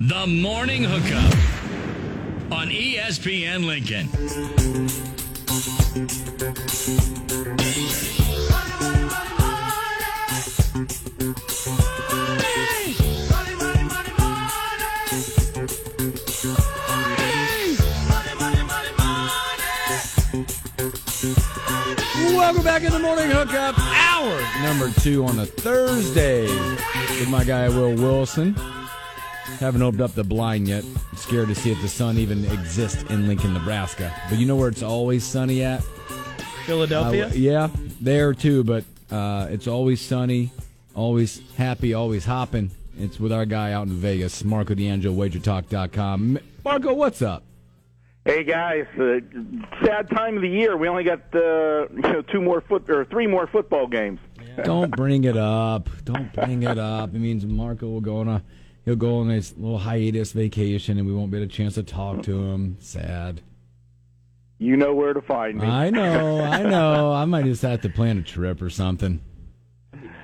The Morning Hookup on ESPN Lincoln. Welcome back in the morning hookup, hour number two on a Thursday with my guy Will Wilson. Haven't opened up the blind yet. I'm scared to see if the sun even exists in Lincoln, Nebraska. But you know where it's always sunny at? Philadelphia? Uh, yeah, there too. But uh, it's always sunny, always happy, always hopping. It's with our guy out in Vegas, Marco D'Angelo, WagerTalk.com. Marco, what's up? Hey guys, uh, sad time of the year. We only got uh, you know two more foot or three more football games. Don't bring it up. Don't bring it up. It means Marco will go on a he'll go on his little hiatus vacation, and we won't get a chance to talk to him. Sad. You know where to find me. I know. I know. I might just have to plan a trip or something.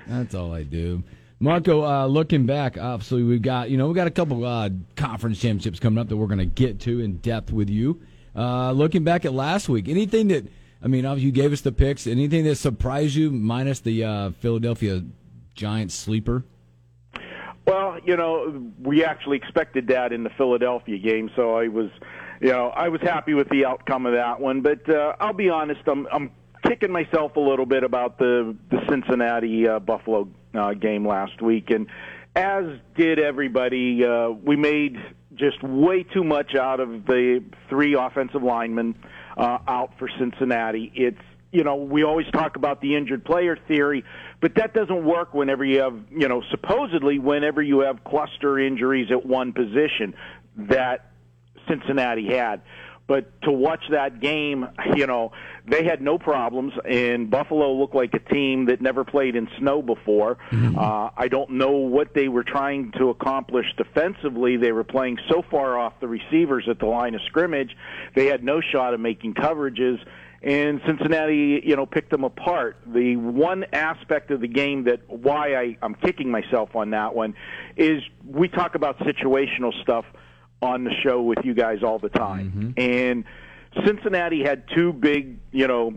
That's all I do. Marco, uh, looking back, obviously we've got you know we got a couple uh, conference championships coming up that we're going to get to in depth with you. Uh, looking back at last week, anything that I mean, obviously you gave us the picks. Anything that surprised you, minus the uh, Philadelphia Giants sleeper? Well, you know, we actually expected that in the Philadelphia game, so I was, you know, I was happy with the outcome of that one. But uh, I'll be honest, I'm I'm kicking myself a little bit about the the Cincinnati uh, Buffalo uh, game last week, and as did everybody. Uh, we made just way too much out of the three offensive linemen uh, out for Cincinnati. It's you know, we always talk about the injured player theory, but that doesn't work whenever you have, you know, supposedly whenever you have cluster injuries at one position that Cincinnati had. But to watch that game, you know, they had no problems, and Buffalo looked like a team that never played in snow before. Uh, I don't know what they were trying to accomplish defensively. They were playing so far off the receivers at the line of scrimmage, they had no shot of making coverages and Cincinnati, you know, picked them apart. The one aspect of the game that why I, I'm kicking myself on that one is we talk about situational stuff on the show with you guys all the time, mm-hmm. and Cincinnati had two big, you know,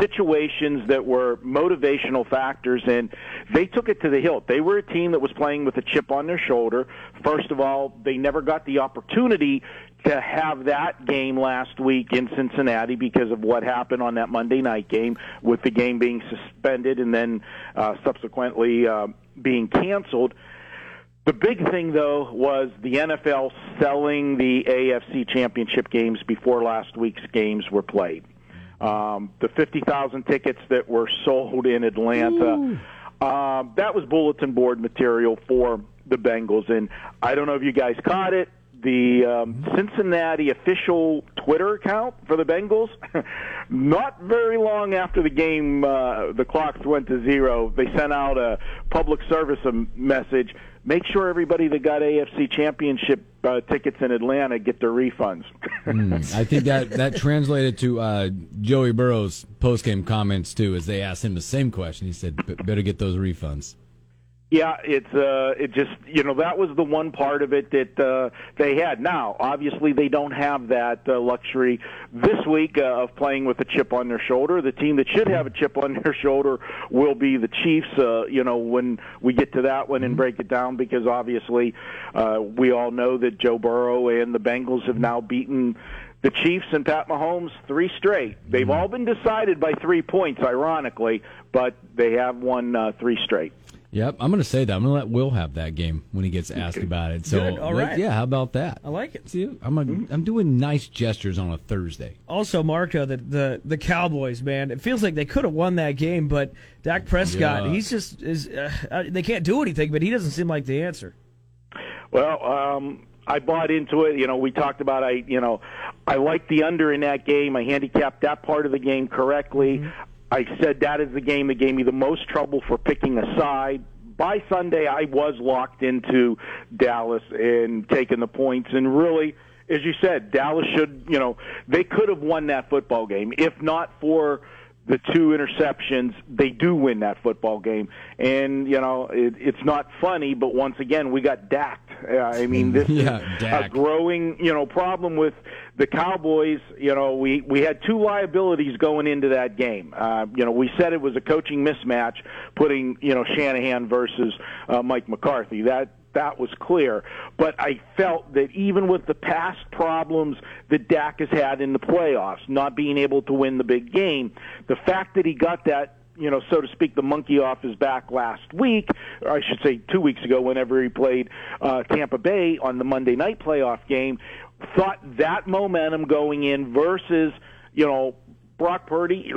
situations that were motivational factors and they took it to the hilt. They were a team that was playing with a chip on their shoulder. First of all, they never got the opportunity to have that game last week in Cincinnati because of what happened on that Monday night game with the game being suspended and then uh, subsequently uh, being canceled. The big thing, though, was the NFL selling the AFC championship games before last week's games were played. Um, the 50,000 tickets that were sold in Atlanta, uh, that was bulletin board material for the Bengals. And I don't know if you guys caught it. The um, Cincinnati official Twitter account for the Bengals, not very long after the game, uh, the clocks went to zero. They sent out a public service um, message. Make sure everybody that got AFC championship uh, tickets in Atlanta get their refunds. I think that that translated to uh, Joey Burrow's post game comments too, as they asked him the same question. He said, "B- "Better get those refunds." Yeah, it's uh, it just you know that was the one part of it that uh, they had. Now, obviously, they don't have that uh, luxury this week uh, of playing with a chip on their shoulder. The team that should have a chip on their shoulder will be the Chiefs. Uh, you know, when we get to that one and break it down, because obviously, uh, we all know that Joe Burrow and the Bengals have now beaten the Chiefs and Pat Mahomes three straight. They've all been decided by three points, ironically, but they have won uh, three straight. Yep, I'm going to say that. I'm going to let Will have that game when he gets asked about it. So, Good, all let- right. yeah, how about that? I like it. See, I'm a, I'm doing nice gestures on a Thursday. Also, Marco, the, the the Cowboys, man, it feels like they could have won that game, but Dak Prescott, Yeah. he's just is uh, uh, they can't do anything, but he doesn't seem like the answer. Well, um, I bought into it. You know, we talked about I, you know, I liked the under in that game. I handicapped that part of the game correctly. Mm-hmm. I said that is the game that gave me the most trouble for picking a side. By Sunday, I was locked into Dallas and taking the points, and really, as you said, Dallas should, you know, they could have won that football game if not for the two interceptions, they do win that football game. And you know, it, it's not funny, but once again, we got dacked. Uh, I mean, this yeah, is Dak. a growing, you know, problem with the Cowboys. You know, we we had two liabilities going into that game. Uh, you know, we said it was a coaching mismatch, putting you know Shanahan versus uh, Mike McCarthy. That that was clear. But I felt that even with the past problems that Dak has had in the playoffs, not being able to win the big game, the fact that he got that you know, so to speak, the monkey off his back last week, or I should say two weeks ago, whenever he played uh, Tampa Bay on the Monday night playoff game, thought that momentum going in versus, you know, Brock Purdy,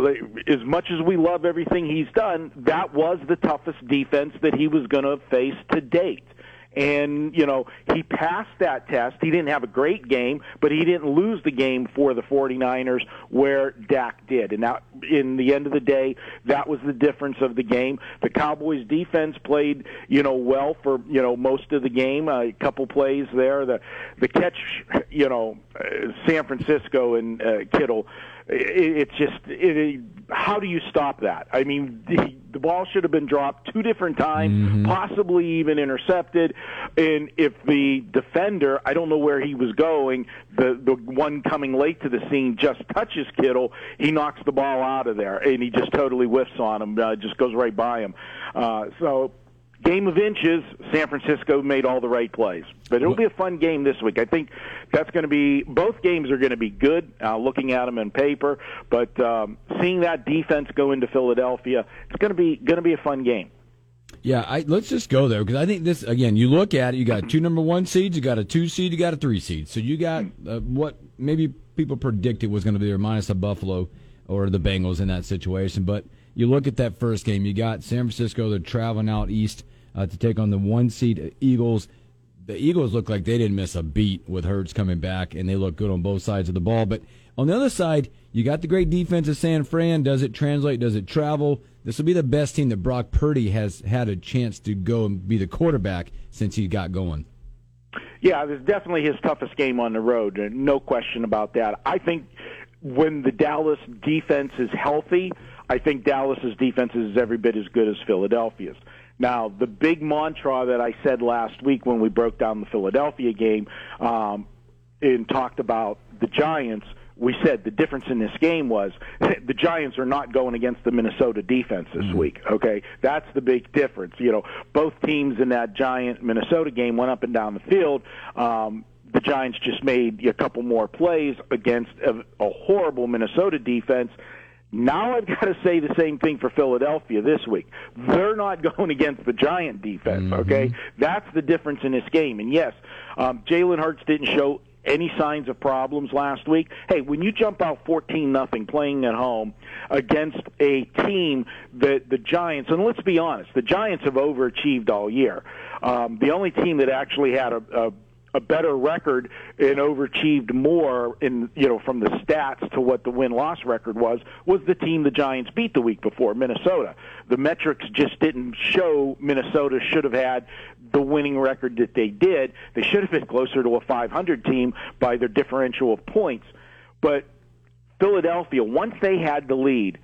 as much as we love everything he's done, that was the toughest defense that he was going to face to date and you know he passed that test. He didn't have a great game, but he didn't lose the game for the 49ers where Dak did. And that, in the end of the day, that was the difference of the game. The Cowboys defense played you know well for you know most of the game. A couple plays there. The the catch, you know, uh, San Francisco and uh, Kittle it's just it, how do you stop that? I mean, the, the ball should have been dropped two different times, mm-hmm. possibly even intercepted. And if the defender, I don't know where he was going, the the one coming late to the scene just touches Kittle, he knocks the ball out of there, and he just totally whiffs on him, uh, just goes right by him. Uh, so game of inches, San Francisco made all the right plays. But it'll be a fun game this week. I think that's going to be both games are going to be good. Uh, looking at them in paper, but um, seeing that defense go into Philadelphia, it's going to be going to be a fun game. Yeah, I, let's just go there because I think this again. You look at it, you got two number one seeds, you got a two seed, you got a three seed. So you got uh, what maybe people predicted was going to be there minus a Buffalo or the Bengals in that situation, but you look at that first game, you got San Francisco, they're traveling out east uh, to take on the one seed Eagles. The Eagles look like they didn't miss a beat with Hurts coming back, and they look good on both sides of the ball. But on the other side, you got the great defense of San Fran. Does it translate? Does it travel? This will be the best team that Brock Purdy has had a chance to go and be the quarterback since he got going. Yeah, it's definitely his toughest game on the road, no question about that. I think when the Dallas defense is healthy, I think Dallas's defense is every bit as good as Philadelphia's. Now, the big mantra that I said last week when we broke down the Philadelphia game um, and talked about the Giants, we said the difference in this game was the Giants are not going against the Minnesota defense this mm-hmm. week. Okay, that's the big difference. You know, both teams in that Giant Minnesota game went up and down the field. Um, the Giants just made a couple more plays against a, a horrible Minnesota defense now I've got to say the same thing for Philadelphia this week. They're not going against the Giant defense, mm-hmm. okay? That's the difference in this game. And yes, um, Jalen Hurts didn't show any signs of problems last week. Hey, when you jump out 14 nothing playing at home against a team that the Giants, and let's be honest, the Giants have overachieved all year. Um, the only team that actually had a, a a better record and overachieved more in you know from the stats to what the win loss record was was the team the Giants beat the week before Minnesota. The metrics just didn't show Minnesota should have had the winning record that they did. They should have been closer to a 500 team by their differential of points. But Philadelphia, once they had the lead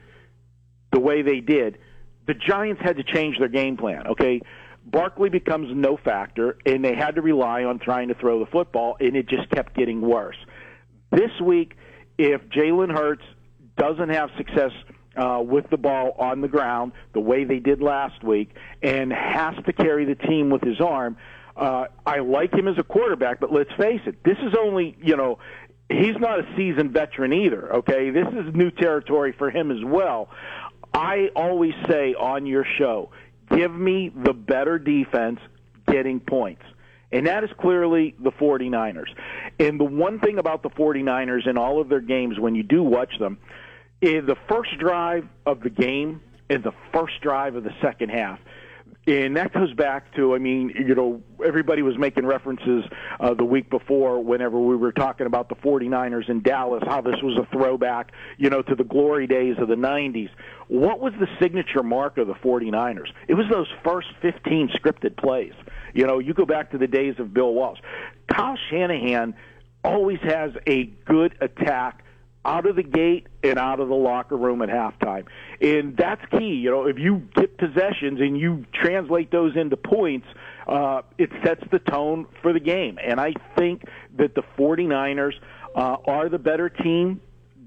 the way they did, the Giants had to change their game plan. Okay, Barkley becomes no factor, and they had to rely on trying to throw the football, and it just kept getting worse. This week, if Jalen Hurts doesn't have success uh, with the ball on the ground the way they did last week and has to carry the team with his arm, uh, I like him as a quarterback, but let's face it, this is only, you know, he's not a seasoned veteran either, okay? This is new territory for him as well. I always say on your show, Give me the better defense getting points. And that is clearly the 49ers. And the one thing about the 49ers in all of their games, when you do watch them, is the first drive of the game and the first drive of the second half. And that goes back to, I mean, you know, everybody was making references uh, the week before whenever we were talking about the 49ers in Dallas, how this was a throwback, you know, to the glory days of the 90s. What was the signature mark of the 49ers? It was those first 15 scripted plays. You know, you go back to the days of Bill Walsh. Kyle Shanahan always has a good attack out of the gate and out of the locker room at halftime. And that's key. You know, if you get possessions and you translate those into points, uh, it sets the tone for the game. And I think that the 49ers uh, are the better team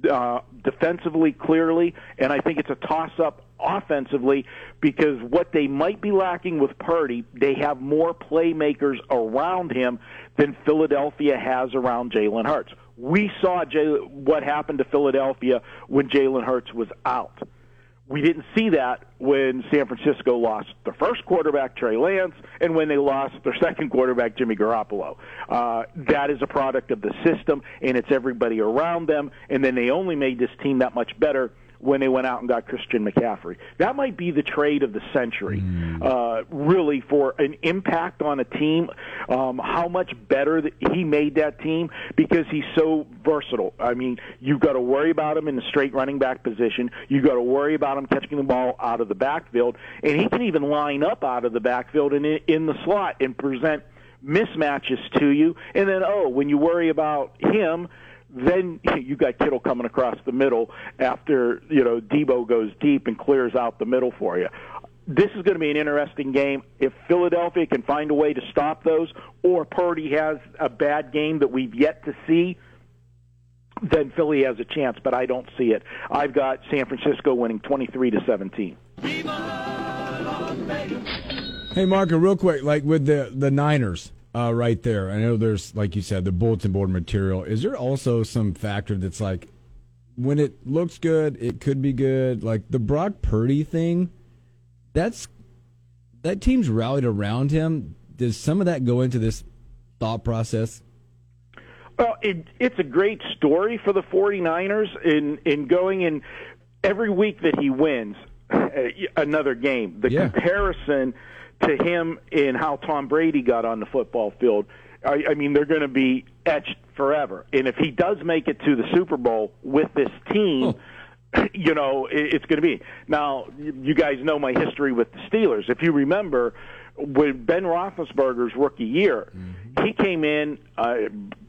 uh, defensively, clearly, and I think it's a toss up offensively because what they might be lacking with Purdy, they have more playmakers around him than Philadelphia has around Jalen Hurts. We saw Jay, what happened to Philadelphia when Jalen Hurts was out. We didn't see that when San Francisco lost their first quarterback, Trey Lance, and when they lost their second quarterback, Jimmy Garoppolo. Uh, that is a product of the system, and it's everybody around them. And then they only made this team that much better when they went out and got Christian McCaffrey. That might be the trade of the century, mm. uh, really, for an impact on a team. Um, how much better he made that team because he's so versatile. I mean, you've got to worry about him in the straight running back position. You've got to worry about him catching the ball out of the backfield, and he can even line up out of the backfield and in, in the slot and present mismatches to you. And then, oh, when you worry about him then you got Kittle coming across the middle after you know Deebo goes deep and clears out the middle for you. This is going to be an interesting game. If Philadelphia can find a way to stop those, or Purdy has a bad game that we've yet to see, then Philly has a chance. But I don't see it. I've got San Francisco winning twenty-three to seventeen. Hey, Mark, real quick, like with the the Niners uh, right there. I know there's, like you said, the bulletin board material. Is there also some factor that's like, when it looks good, it could be good? Like the Brock Purdy thing, that's that team's rallied around him. Does some of that go into this thought process? Well, it, it's a great story for the 49ers in, in going in every week that he wins another game. The yeah. comparison to him in how Tom Brady got on the football field. I, I mean, they're going to be etched forever. And if he does make it to the Super Bowl with this team, oh. you know, it, it's going to be. Now, you guys know my history with the Steelers. If you remember, with Ben Roethlisberger's rookie year, mm-hmm. he came in. Uh,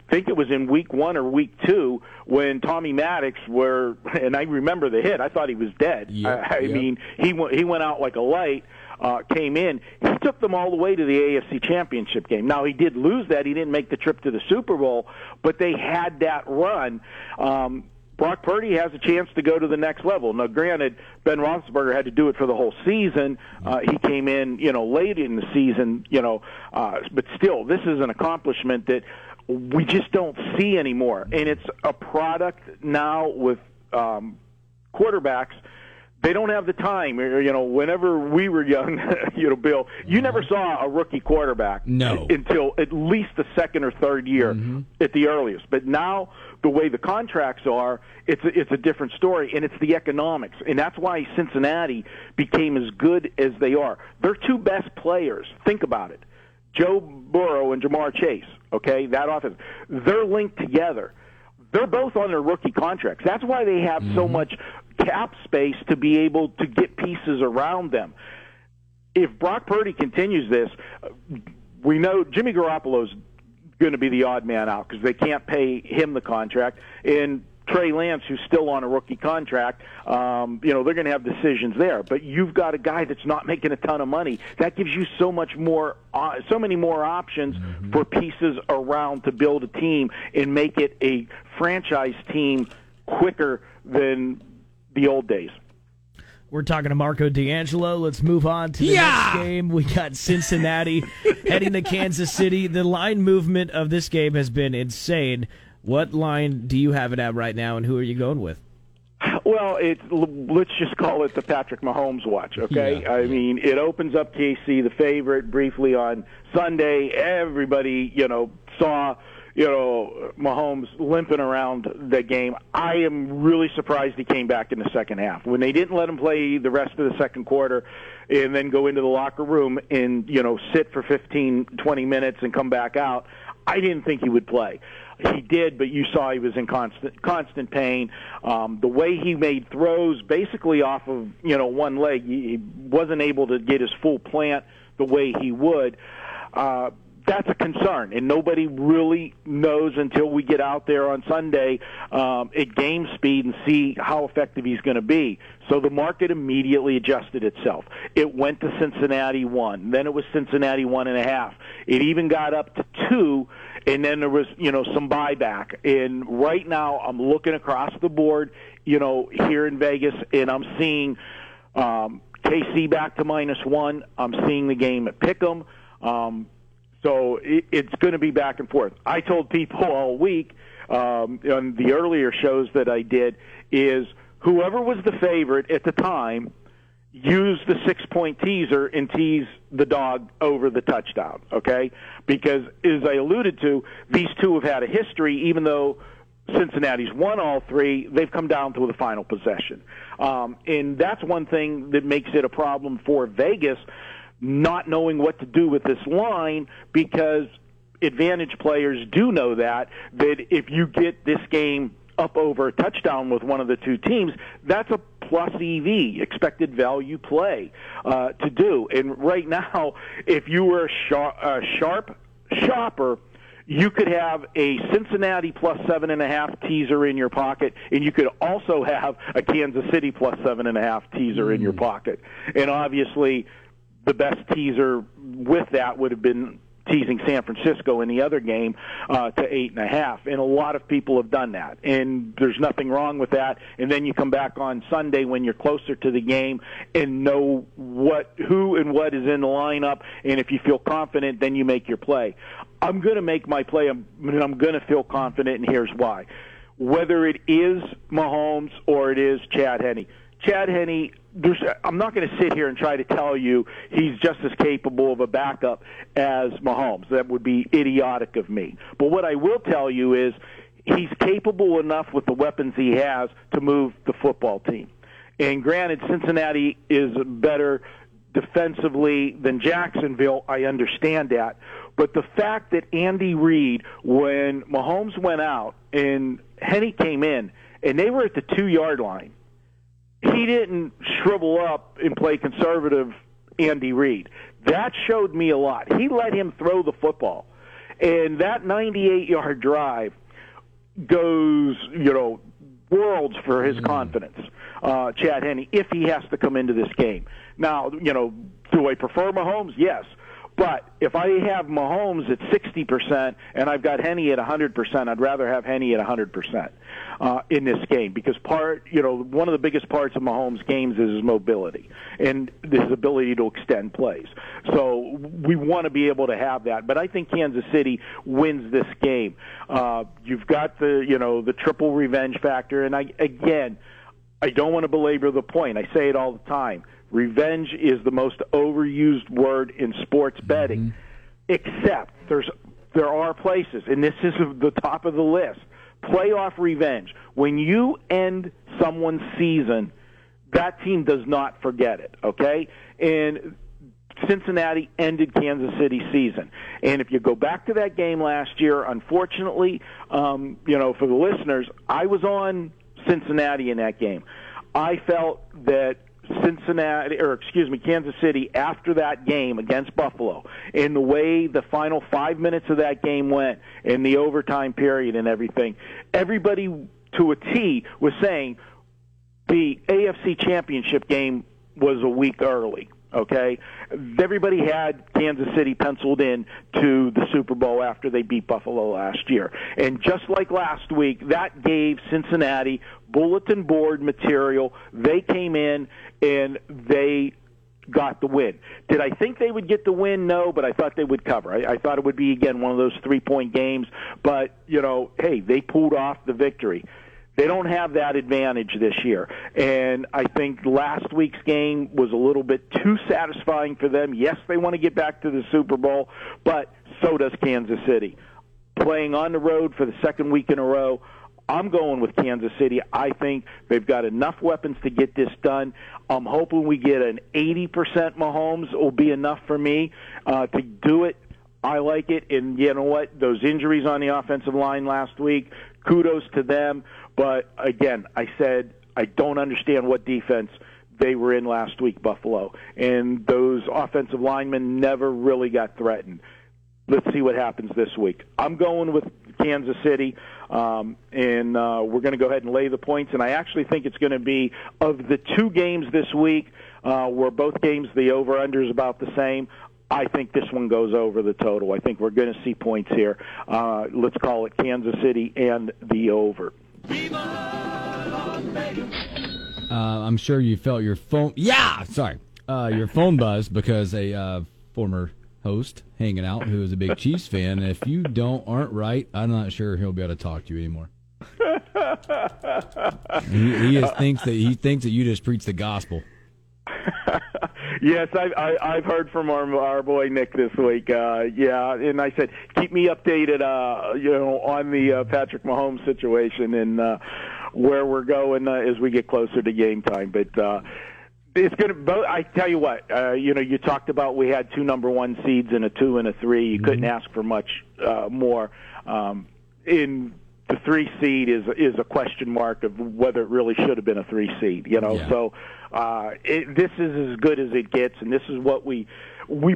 I think it was in week one or week two when Tommy Maddox were, and I remember the hit. I thought he was dead. Yep, I, I yep. mean, he went he went out like a light uh, came in, he took them all the way to the AFC Championship game. Now he did lose that; he didn't make the trip to the Super Bowl, but they had that run. Um, Brock Purdy has a chance to go to the next level. Now, granted, Ben Roethlisberger had to do it for the whole season. Uh, he came in, you know, late in the season, you know, uh, but still, this is an accomplishment that we just don't see anymore, and it's a product now with um, quarterbacks they don't have the time. You know, whenever we were young, you know, Bill, you never saw a rookie quarterback no. until at least the second or third year mm-hmm. at the earliest. But now, the way the contracts are, it's a, it's a different story, and it's the economics, and that's why Cincinnati became as good as they are. Their two best players. Think about it: Joe Burrow and Ja'Marr Chase. Okay, that offense. They're linked together they're both on their rookie contracts. That's why they have mm-hmm. so much cap space to be able to get pieces around them. If Brock Purdy continues this, we know Jimmy Garoppolo's going to be the odd man out because they can't pay him the contract. And Trey Lance, who's still on a rookie contract, um, you know, they're going to have decisions there. But you've got a guy that's not making a ton of money. That gives you so much more, uh, so many more options mm-hmm. for pieces around to build a team and make it a franchise team quicker than the old days. We're talking to Marco D'Angelo. Let's move on to the yeah! next game. We got Cincinnati heading to Kansas City. The line movement of this game has been insane. What line do you have it at right now, and who are you going with? Well, it's let's just call it the Patrick Mahomes watch, okay? Yeah, I mean, it opens up KC, the favorite, briefly on Sunday. Everybody, you know, saw you know Mahomes limping around the game. I am really surprised he came back in the second half. When they didn't let him play the rest of the second quarter and then go into the locker room and, you know, sit for 15, 20 minutes and come back out, I didn't think he would play. He did, but you saw he was in constant constant pain. Um, the way he made throws, basically off of you know one leg, he wasn't able to get his full plant the way he would. Uh, that's a concern, and nobody really knows until we get out there on Sunday um, at game speed and see how effective he's going to be. So the market immediately adjusted itself. It went to Cincinnati one, then it was Cincinnati one and a half. It even got up to two, and then there was you know some buyback. And right now, I'm looking across the board, you know, here in Vegas, and I'm seeing. Um, KC back to minus one. I'm seeing the game at Pick'em. Um, so it, it's going to be back and forth. I told people all week um, on the earlier shows that I did is whoever was the favorite at the time use the six point teaser and tease the dog over the touchdown, okay? Because as I alluded to, these two have had a history, even though Cincinnati's won all three, they've come down to the final possession. Um, and that's one thing that makes it a problem for Vegas not knowing what to do with this line because advantage players do know that that if you get this game up over a touchdown with one of the two teams, that's a plus EV, expected value play, uh, to do. And right now, if you were a sharp, a sharp shopper, you could have a Cincinnati plus seven and a half teaser in your pocket, and you could also have a Kansas City plus seven and a half teaser mm. in your pocket. And obviously, the best teaser with that would have been teasing San Francisco in the other game uh, to eight and a half, and a lot of people have done that, and there's nothing wrong with that. And then you come back on Sunday when you're closer to the game and know what, who, and what is in the lineup, and if you feel confident, then you make your play. I'm going to make my play, I'm, I'm going to feel confident, and here's why. Whether it is Mahomes or it is Chad Henne, Chad Henne, there's, I'm not going to sit here and try to tell you he's just as capable of a backup as Mahomes. That would be idiotic of me. But what I will tell you is he's capable enough with the weapons he has to move the football team. And granted, Cincinnati is better defensively than Jacksonville. I understand that. But the fact that Andy Reid, when Mahomes went out and Henne came in, and they were at the two yard line, he didn't shrivel up and play conservative Andy Reid. That showed me a lot. He let him throw the football. And that 98 yard drive goes, you know, worlds for his mm. confidence, uh, Chad Henne, if he has to come into this game. Now, you know, do I prefer Mahomes? Yes. But if I have Mahomes at 60% and I've got Henne at 100%, I'd rather have Henne at 100% uh, in this game because part, you know, one of the biggest parts of Mahomes' games is his mobility and his ability to extend plays. So we want to be able to have that. But I think Kansas City wins this game. Uh, you've got the, you know, the triple revenge factor, and I again, I don't want to belabor the point. I say it all the time Revenge is the most overused word in sports betting, mm-hmm. except there's there are places, and this is the top of the list. Playoff revenge. When you end someone's season, that team does not forget it. Okay, and Cincinnati ended Kansas City season. And if you go back to that game last year, unfortunately, um, you know, for the listeners, I was on Cincinnati in that game. I felt that Cincinnati, or excuse me, Kansas City after that game against Buffalo, in the way the final five minutes of that game went, in the overtime period and everything, everybody to a T was saying the AFC Championship game was a week early. Okay, everybody had Kansas City penciled in to the Super Bowl after they beat Buffalo last year, and just like last week, that gave Cincinnati bulletin board material. They came in and they got the win. Did I think they would get the win? No, but I thought they would cover. I, I thought it would be again one of those three point games. But you know, hey, they pulled off the victory. They don't have that advantage this year. And I think last week's game was a little bit too satisfying for them. Yes, they want to get back to the Super Bowl, but so does Kansas City. playing on the road for the second week in a row. I'm going with Kansas City. I think they've got enough weapons to get this done. I'm hoping we get an 80% Mahomes will be enough for me uh, to do it. I like it, and you know what? Those injuries on the offensive line last week, kudos to them. But again, I said I don't understand what defense they were in last week, Buffalo, and those offensive linemen never really got threatened. Let's see what happens this week. I'm going with Kansas City, um, and uh, we're going to go ahead and lay the points. And I actually think it's going to be of the two games this week, uh, where both games the over/under is about the same. I think this one goes over the total. I think we're going to see points here. Uh, let's call it Kansas City and the over. Uh, I'm sure you felt your phone. Yeah, sorry, uh, your phone buzz because a uh, former host hanging out who is a big Chiefs fan. If you don't aren't right, I'm not sure he'll be able to talk to you anymore. he, he is, thinks that he thinks that you just preach the gospel. Yes, I, I, I've heard from our our boy Nick this week. Uh, yeah, and I said keep me updated. Uh, you know, on the uh, Patrick Mahomes situation and uh, where we're going uh, as we get closer to game time. But uh, it's going to. I tell you what. Uh, you know, you talked about we had two number one seeds and a two and a three. You couldn't ask for much uh, more. Um, in the three seed is is a question mark of whether it really should have been a three seed. You know, Yeah. so uh, it, this is as good as it gets, and this is what we we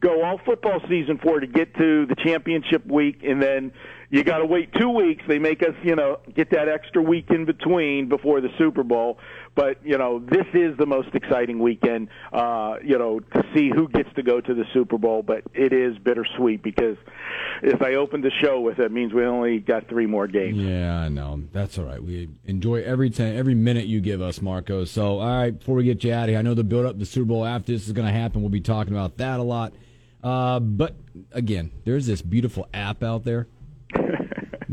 go all football season for to get to the championship week, and then you got to wait two weeks. They make us, you know, get that extra week in between before the Super Bowl. But you know, this is the most exciting weekend, uh, you know, to see who gets to go to the Super Bowl. But it is bittersweet because if I opened the show with it, it means we only got three more games. Yeah, I know. That's all right. We enjoy every time, every minute you give us, Marco. So, all right, before we get you out of here, I know the build up the Super Bowl after this is going to happen. We'll be talking about that a lot. Uh, but again, there's this beautiful app out there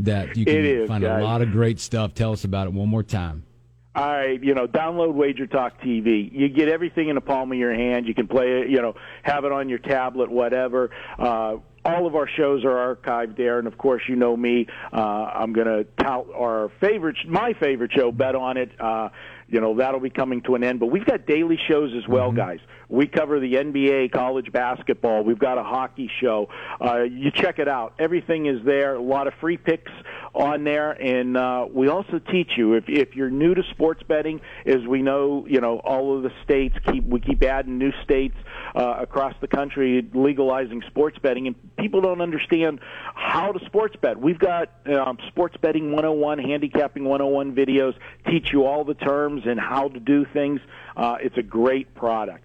that you can is, find guys. a lot of great stuff. Tell us about it one more time. All right, you know, download Wager Talk TV. You get everything in the palm of your hand. You can play it, you know, have it on your tablet, whatever. Uh, all of our shows are archived there, and of course, you know me. Uh, I'm going to tout our favorite, my favorite show, Bet on It. Uh, you know, that'll be coming to an end. But we've got daily shows as well, guys. We cover the NBA, college basketball. We've got a hockey show. Uh, you check it out. Everything is there. A lot of free picks on there, and uh, we also teach you if if you're new to sports betting, as we know, you know all of the states keep we keep adding new states uh, across the country legalizing sports betting, and people don't understand how to sports bet. We've got um, sports betting 101, handicapping 101 videos teach you all the terms and how to do things. Uh, it's a great product.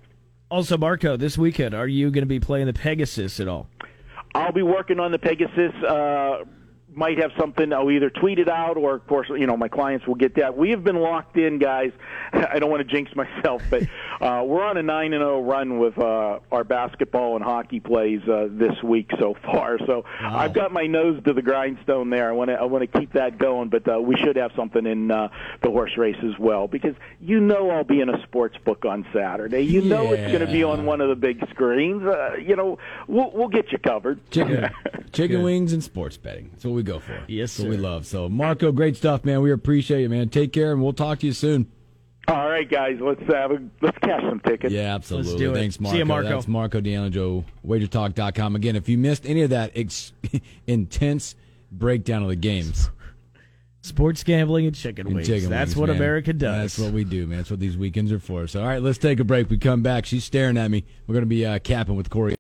Also, Marco, this weekend, are you going to be playing the Pegasus at all? I'll be working on the Pegasus. Uh, might have something. I'll either tweet it out, or of course, you know, my clients will get that. We have been locked in, guys. I don't want to jinx myself, but uh, we're on a nine and zero run with uh, our basketball and hockey plays uh, this week so far. So I've got my nose to the grindstone there. I want to I want to keep that going, but uh, we should have something in uh, the horse race as well because you know I'll be in a sports book on Saturday. You know it's going to be on one of the big screens. Uh, you know we'll we'll get you covered. Chicken, chicken wings and sports betting. That's what we go for. Yes, That's what we love. So, Marco, great stuff, man. We appreciate it, man. Take care, and we'll talk to you soon. All right, guys, let's have a, let's cash some tickets. Yeah, absolutely. do it. Thanks, See Marco. ya, Marco. That's Marco D'Angelo, wagertalk.com. Again, if you missed any of that ex- intense breakdown of the games, Sports gambling and chicken and wings. chicken That's wings, what man. America does. That's what we do, man. That's what these weekends are for. So, all right, let's take a break. We come back. She's staring at me. We're going to be uh, capping with Corey.